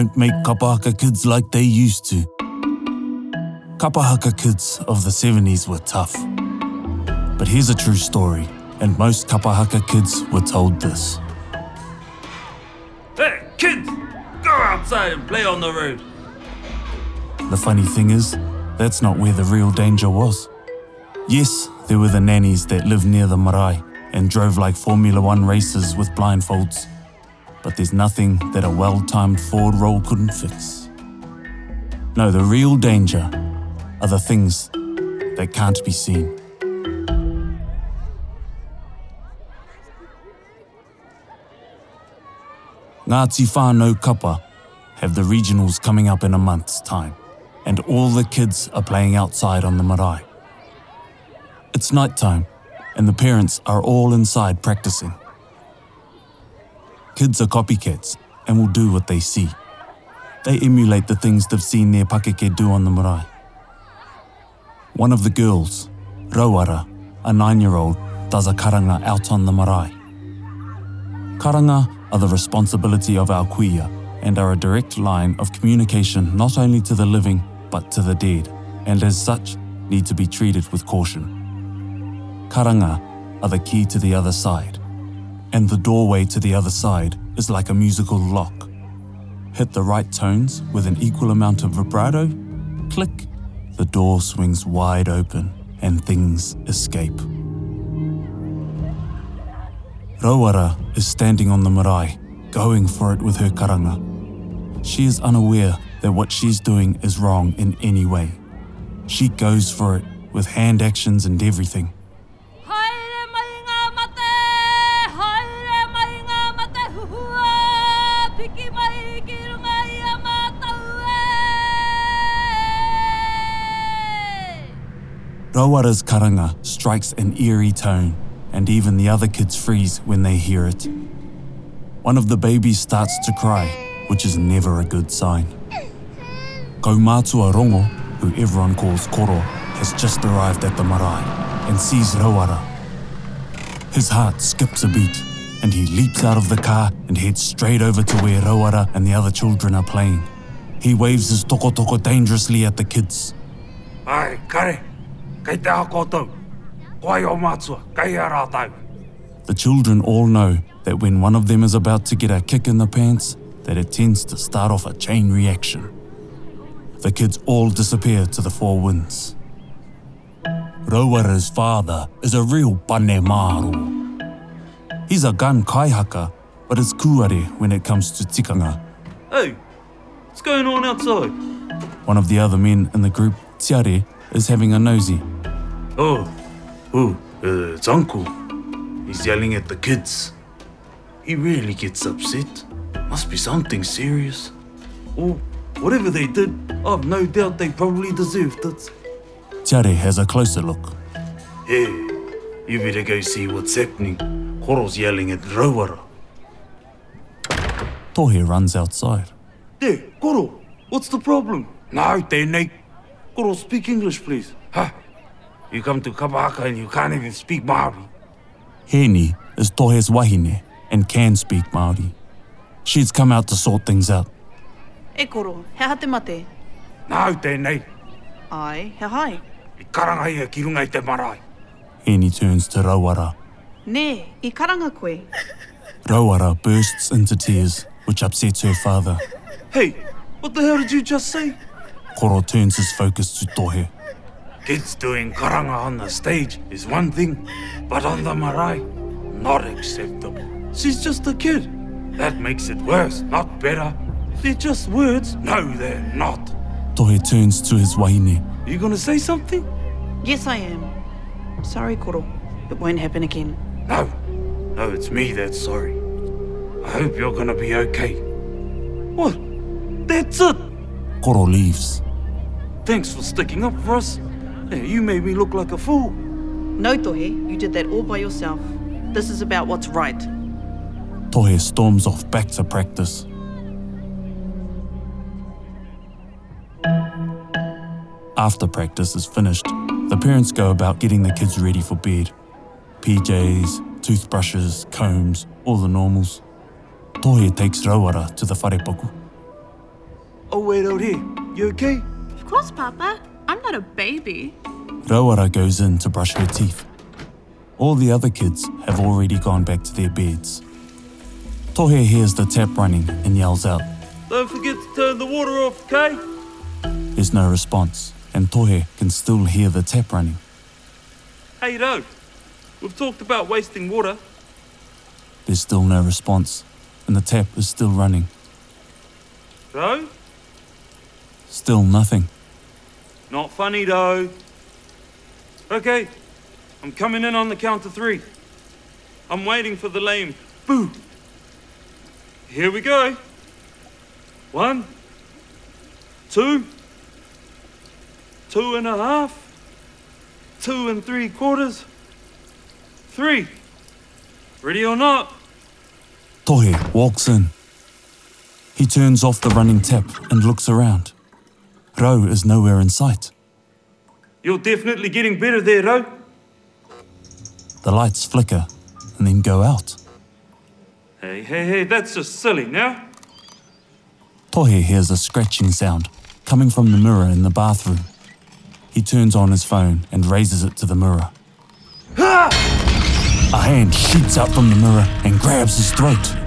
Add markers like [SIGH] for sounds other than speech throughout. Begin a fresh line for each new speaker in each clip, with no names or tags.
don't make kapahaka kids like they used to. Kapahaka kids of the 70s were tough. But here's a true story, and most kapahaka kids were told this.
Hey, kids! Go outside and play on the road.
The funny thing is, that's not where the real danger was. Yes, there were the nannies that lived near the marae and drove like Formula One races with blindfolds. But there's nothing that a well timed forward roll couldn't fix. No, the real danger are the things that can't be seen. Ngāti Whānau Kapa have the regionals coming up in a month's time, and all the kids are playing outside on the marae. It's night time, and the parents are all inside practicing. Kids are copycats and will do what they see. They emulate the things they've seen their pakeke do on the marae. One of the girls, Rawara, a nine year old, does a karanga out on the marae. Karanga are the responsibility of our kuia and are a direct line of communication not only to the living but to the dead, and as such need to be treated with caution. Karanga are the key to the other side, and the doorway to the other side is like a musical lock. Hit the right tones with an equal amount of vibrato, click, the door swings wide open and things escape. Rawara is standing on the marae, going for it with her karanga. She is unaware that what she's doing is wrong in any way. She goes for it with hand actions and everything. Rawara's karanga strikes an eerie tone, and even the other kids freeze when they hear it. One of the babies starts to cry, which is never a good sign. Kaumātua Rongo, who everyone calls Koro, has just arrived at the marae and sees Rawara. His heart skips a beat, and he leaps out of the car and heads straight over to where Rawara and the other children are playing. He waves his toko toko dangerously at the kids.
Ai, kare, kei te aha koutou. Koai o mātua, kei a rātau.
The children all know that when one of them is about to get a kick in the pants, that it tends to start off a chain reaction. The kids all disappear to the four winds. Rawara's father is a real pane maru. He's a gun kaihaka, but is kuare when it comes to tikanga.
Hey, what's going on outside?
One of the other men in the group, Tiare, is having a nosy.
Oh, oh, uh, it's Uncle. He's yelling at the kids. He really gets upset. Must be something serious. Or whatever they did, I've no doubt they probably deserved it.
Tiare has a closer look.
Hey, you better go see what's happening. Koro's yelling at Rawara.
Tohe runs outside.
There, Koro, what's the problem? No, Tēnei. Koro, speak English, please. Ha! You come to Kapahaka and you can't even speak Māori.
Heni is Tohe's wahine and can speak Māori. She's come out to sort things out.
E koro, he ha te mate.
Nau tēnei,
Ai, he hai.
i karanga ia ki runga i te marae.
Heni turns to Rawara.
Nē, i karanga koe.
Rawara bursts into tears, which upsets her father.
Hey, what the hell did you just say?
Koro turns his focus to Tohe.
Kids doing karanga on the stage is one thing, but on the marae, not acceptable. She's just a kid. That makes it worse, not better. They're just words. No, they're not.
Tohe turns to his wahine.
You gonna say something?
Yes, I am. Sorry, koro. It won't happen again.
No. No, it's me that's sorry. I hope you're gonna be okay. What? That's it!
Koro leaves.
Thanks for sticking up for us. Hey, you made me look like a fool.
No, Tohe, you did that all by yourself. This is about what's right.
Tohe storms off back to practice. After practice is finished, the parents go about getting the kids ready for bed. PJs, toothbrushes, combs, all the normals. Tohe takes Rawara to the wharepaku.
I'll wait out here. You okay?
Of course, Papa. I'm not a baby.
Rawara goes in to brush her teeth. All the other kids have already gone back to their beds. Tohe hears the tap running and yells out.
Don't forget to turn the water off, okay?
There's no response, and Tohe can still hear the tap running.
Hey, Ro. We've talked about wasting water.
There's still no response, and the tap is still running.
Ro?
Still nothing.
Not funny, though. Okay, I'm coming in on the count of three. I'm waiting for the lame. Boo! Here we go. One, two, two and a half, two and three quarters, three. Ready or not?
Tohe walks in. He turns off the running tap and looks around. Ro is nowhere in sight.
You're definitely getting better there, Ro.
The lights flicker and then go out.
Hey, hey, hey, that's just silly now.
Tohe hears a scratching sound coming from the mirror in the bathroom. He turns on his phone and raises it to the mirror. A hand shoots out from the mirror and grabs his throat.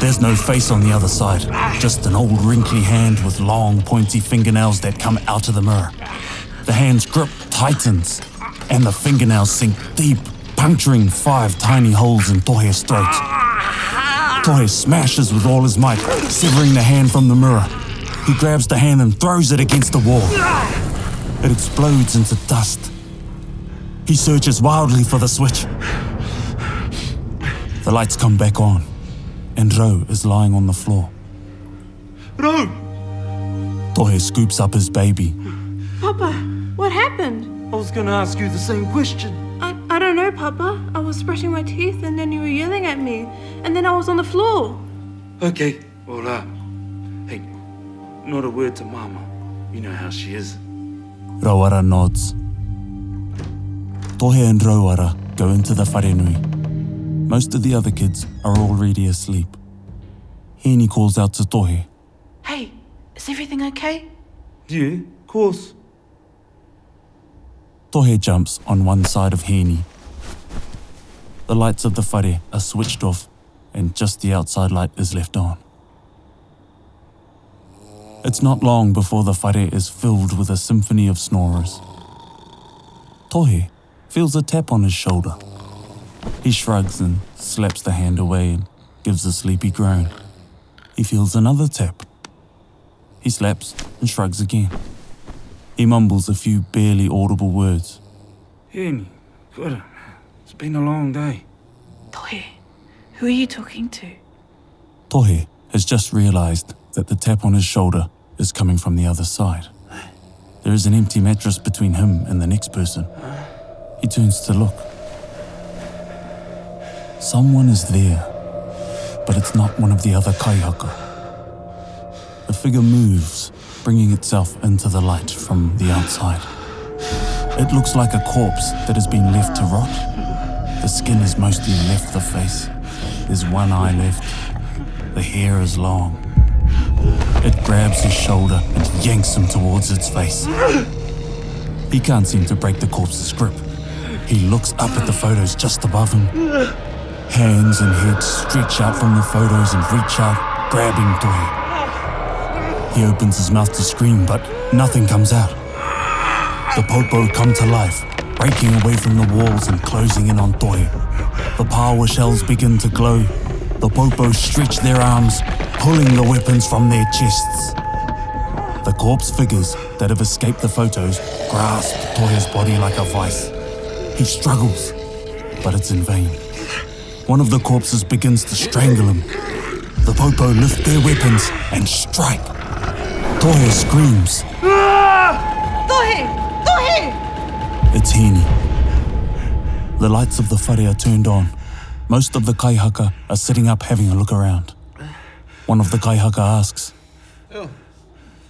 There's no face on the other side, just an old wrinkly hand with long pointy fingernails that come out of the mirror. The hand's grip tightens, and the fingernails sink deep, puncturing five tiny holes in Tohe's throat. Tohe smashes with all his might, severing the hand from the mirror. He grabs the hand and throws it against the wall. It explodes into dust. He searches wildly for the switch. The lights come back on, and Ro is lying on the floor.
Ro!
Tohe scoops up his baby.
Papa, what happened?
I was gonna ask you the same question.
I, I don't know, Papa. I was brushing my teeth and then you were yelling at me. And then I was on the floor.
Okay, well, uh, hey, not a word to Mama. You know how she is.
Rawara nods. Tohe and Rawara go into the wharenui. Most of the other kids are already asleep. Hini calls out to Tohe.
Hey, is everything okay?
Yeah, of course.
Tohe jumps on one side of Hini. The lights of the whare are switched off and just the outside light is left on. It's not long before the whare is filled with a symphony of snorers. Tohe feels a tap on his shoulder. He shrugs and slaps the hand away and gives a sleepy groan. He feels another tap. He slaps and shrugs again. He mumbles a few barely audible words.
Heni, God, it's been a long day.
Tohe, who are you talking to?
Tohe has just realized that the tap on his shoulder is coming from the other side. There is an empty mattress between him and the next person. He turns to look. Someone is there, but it's not one of the other kaihaka. The figure moves, bringing itself into the light from the outside. It looks like a corpse that has been left to rot. The skin has mostly left the face. There's one eye left. The hair is long. It grabs his shoulder and yanks him towards its face. He can't seem to break the corpse's grip. He looks up at the photos just above him. Hands and head stretch out from the photos and reach out, grabbing Tohe. He opens his mouth to scream, but nothing comes out. The poupou come to life, breaking away from the walls and closing in on Tohe. The pāua shells begin to glow. The poupou stretch their arms, pulling the weapons from their chests. The corpse figures that have escaped the photos grasp Tohe's body like a vice. He struggles, but it's in vain. One of the corpses begins to strangle him. The poupou lift their weapons and strike. Tohe screams.
Tohe! Tohe!
It's Hini. The lights of the whare are turned on. Most of the kaihaka are sitting up having a look around. One of the kaihaka asks,
Oh,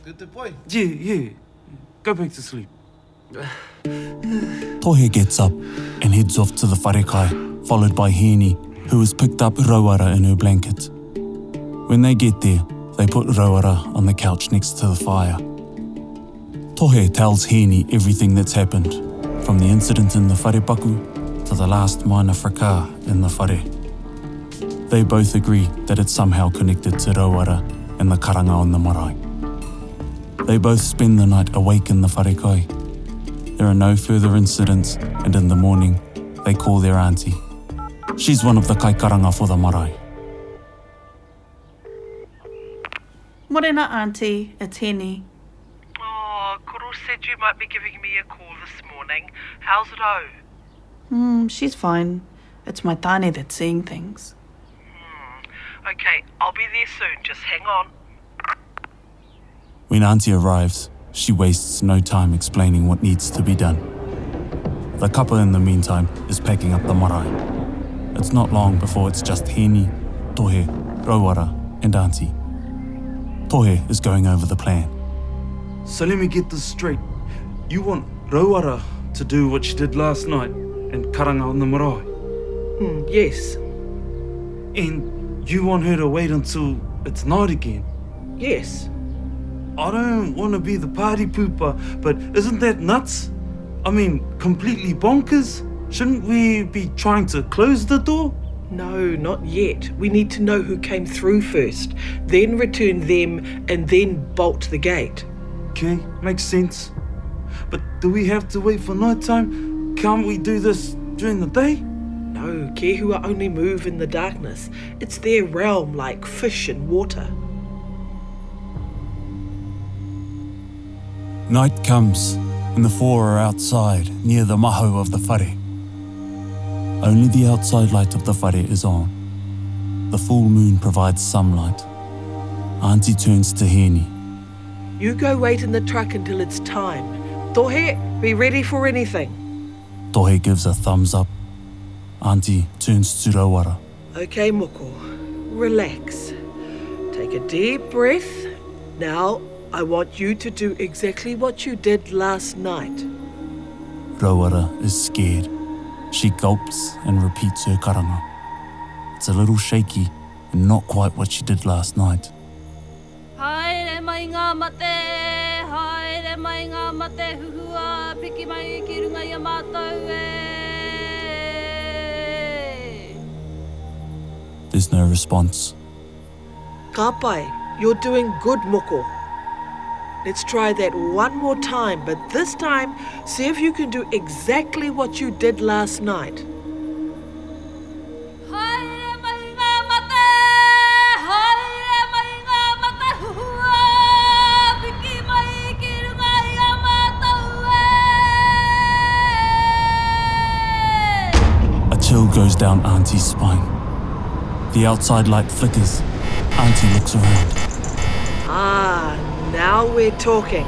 good boy.
Yeah, yeah. Go back to sleep.
Tohe gets up and heads off to the wharekai, followed by Hini, who has picked up Rawara in her blanket. When they get there, They put Rawara on the couch next to the fire. Tohe tells Heni everything that's happened, from the incident in the wharepaku to the last minor fracas in the whare. They both agree that it's somehow connected to Rawara and the karanga on the marae. They both spend the night awake in the wharekai. There are no further incidents, and in the morning, they call their auntie. She's one of the kaikaranga for the marae.
Morena, Auntie. It's Henny.
Oh, Koro said you might be giving me a call this morning. How's Ro?
Hmm, she's fine. It's my Tane that's seeing things.
Okay, I'll be there soon. Just hang on.
When Auntie arrives, she wastes no time explaining what needs to be done. The couple, in the meantime, is packing up the marae. It's not long before it's just Heni, Tohe, Rawara, and Auntie. Tohe is going over the plan.
So let me get this straight. You want Rawara to do what she did last night and karanga on the marae.
Hmm, yes,
And you want her to wait until it's night again.
yes.
I don't want to be the party pooper, but isn't that nuts? I mean, completely bonkers? Shouldn't we be trying to close the door?
No, not yet. We need to know who came through first, then return them, and then bolt the gate.
Okay, makes sense. But do we have to wait for nighttime? Can't we do this during the day?
No, Kehua only move in the darkness. It's their realm like fish in water.
Night comes, and the four are outside near the mahau of the whare. Only the outside light of the whare is on. The full moon provides some light. Auntie turns to Heni.
You go wait in the truck until it's time. Tohe, be ready for anything.
Tohe gives a thumbs up. Auntie turns to Rawara.
Okay, Moko, relax. Take a deep breath. Now, I want you to do exactly what you did last night.
Rawara is scared. She gulps and repeats her karanga. It's a little shaky and not quite what she did last night.
Haere mai ngā mate, haere mai ngā mate huhua, piki mai ki runga i a mātou e.
There's no response.
Kapai, you're doing good, Moko. Let's try that one more time, but this time, see if you can do exactly what you did last night.
Haere mai ngā mate, haere mai ngā mate huhua, piki mai ki runga i a mātou.
A chill goes down Auntie's spine. The outside light flickers. Auntie looks around.
Ah, now we're talking.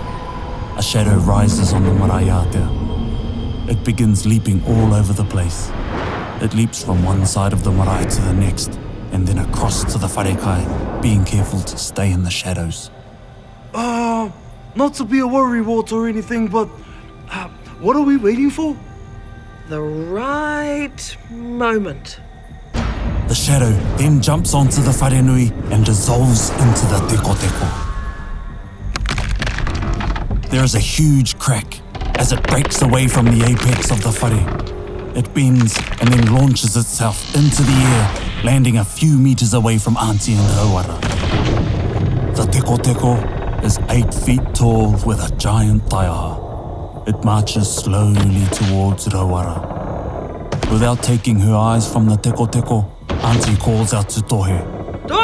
A shadow rises on the marae ātea. It begins leaping all over the place. It leaps from one side of the marae to the next, and then across to the wharekai, being careful to stay in the shadows.
Uh, not to be a worrywart or anything, but uh, what are we waiting for?
The right moment.
The shadow then jumps onto the wharenui and dissolves into the teko teko. There is a huge crack as it breaks away from the apex of the whare. It bends and then launches itself into the air, landing a few meters away from Auntie and Rawara. The teko teko is eight feet tall with a giant taiaha. It marches slowly towards Rawara. Without taking her eyes from the teko teko, Auntie calls out to Tohe.
Doe,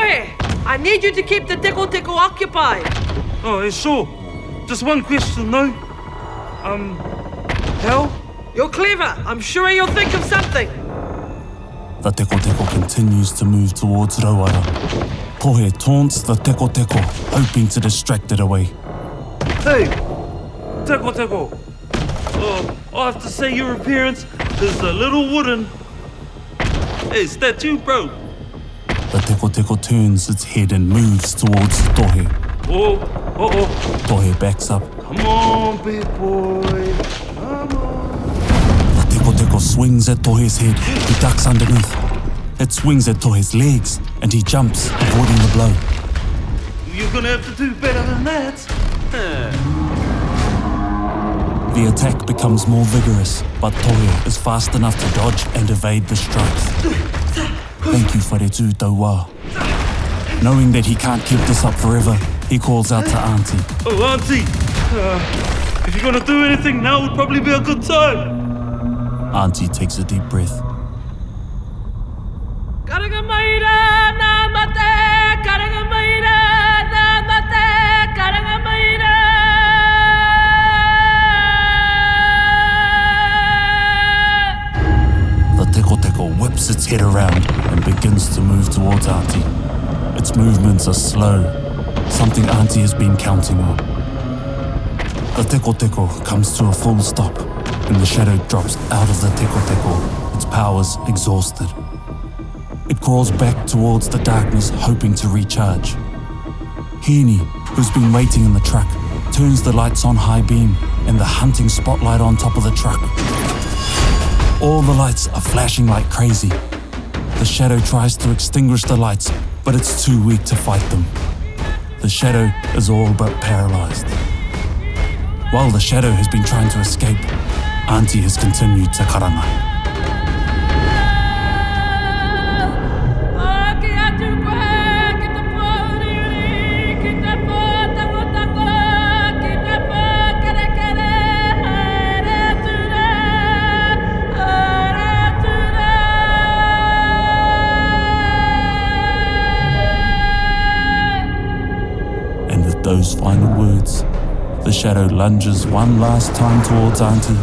I need you to keep the teko teko occupied.
Oh, yeah, sure. Just one question, though. Um, how?
You're clever. I'm sure you'll think of something.
The teko teko continues to move towards Rawara. Tohe taunts the teko teko, hoping to distract it away.
Hey, Teko Teko. Oh, I have to say your appearance is a little wooden. Hey, is that you, bro?
The teko teko turns its head and moves towards Tohe.
Oh, oh, oh.
Tohe backs up.
Come on, big boy. Come on.
The teko teko swings at Tohe's head. He ducks underneath. It swings at Tohe's legs, and he jumps, avoiding the blow.
you're gonna have to do better than that. [LAUGHS]
The attack becomes more vigorous, but Tohe is fast enough to dodge and evade the strikes. Thank you, Whare Tū Taua. Knowing that he can't keep this up forever, he calls out to Auntie.
Oh, Auntie! Uh, if you're gonna do anything, now it would probably be a good time.
Auntie takes a deep breath.
Karangamaira na mate, karangamaira na mate, karangamaira.
The Teko Teko whips its head around and begins to move towards Auntie. Its movements are slow, something Auntie has been counting on. The Teko Teko comes to a full stop and the shadow drops out of the Teko Teko, its powers exhausted. It crawls back towards the darkness, hoping to recharge. Heaney, who's been waiting in the truck, turns the lights on high beam and the hunting spotlight on top of the truck. All the lights are flashing like crazy. The shadow tries to extinguish the lights, but it's too weak to fight them. The shadow is all but paralyzed. While the shadow has been trying to escape, Auntie has continued to karangai. Those final words, the shadow lunges one last time towards Auntie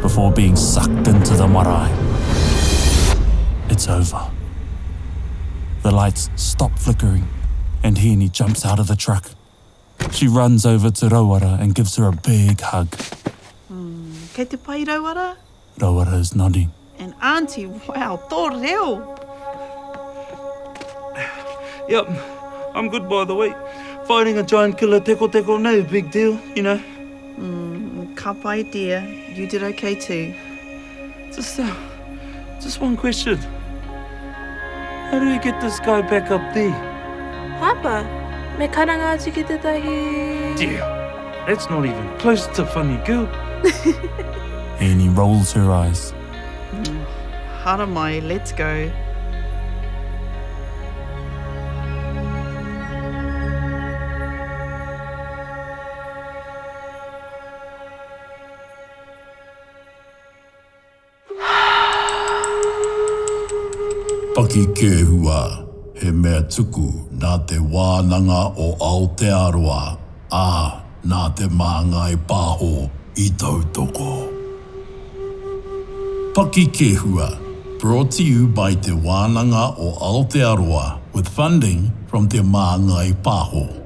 before being sucked into the marae. It's over. The lights stop flickering, and Heaney jumps out of the truck. She runs over to Rawara and gives her a big hug.
Hmm, Kei te pai rauara?
Rawara is nodding.
And auntie, wow, tō reo.
Yep, I'm good by the way. Fighting a giant killer teko teko, no big deal, you know.
Ka pai, dear. You did okay too.
Just, uh, just one question. How do we get this guy back up there?
Papa, me karanga atu ki te tahi.
Dear, that's not even close to funny girl. [LAUGHS]
Heaney rolls her eyes.
Hara mai, let's go.
Paki kēhua, he mea tuku nā te wānanga o Aotearoa, ā nā te māngai pāho i tautoko. Paki Kehua, brought to you by te wānanga o Aotearoa with funding from te māngai pāho.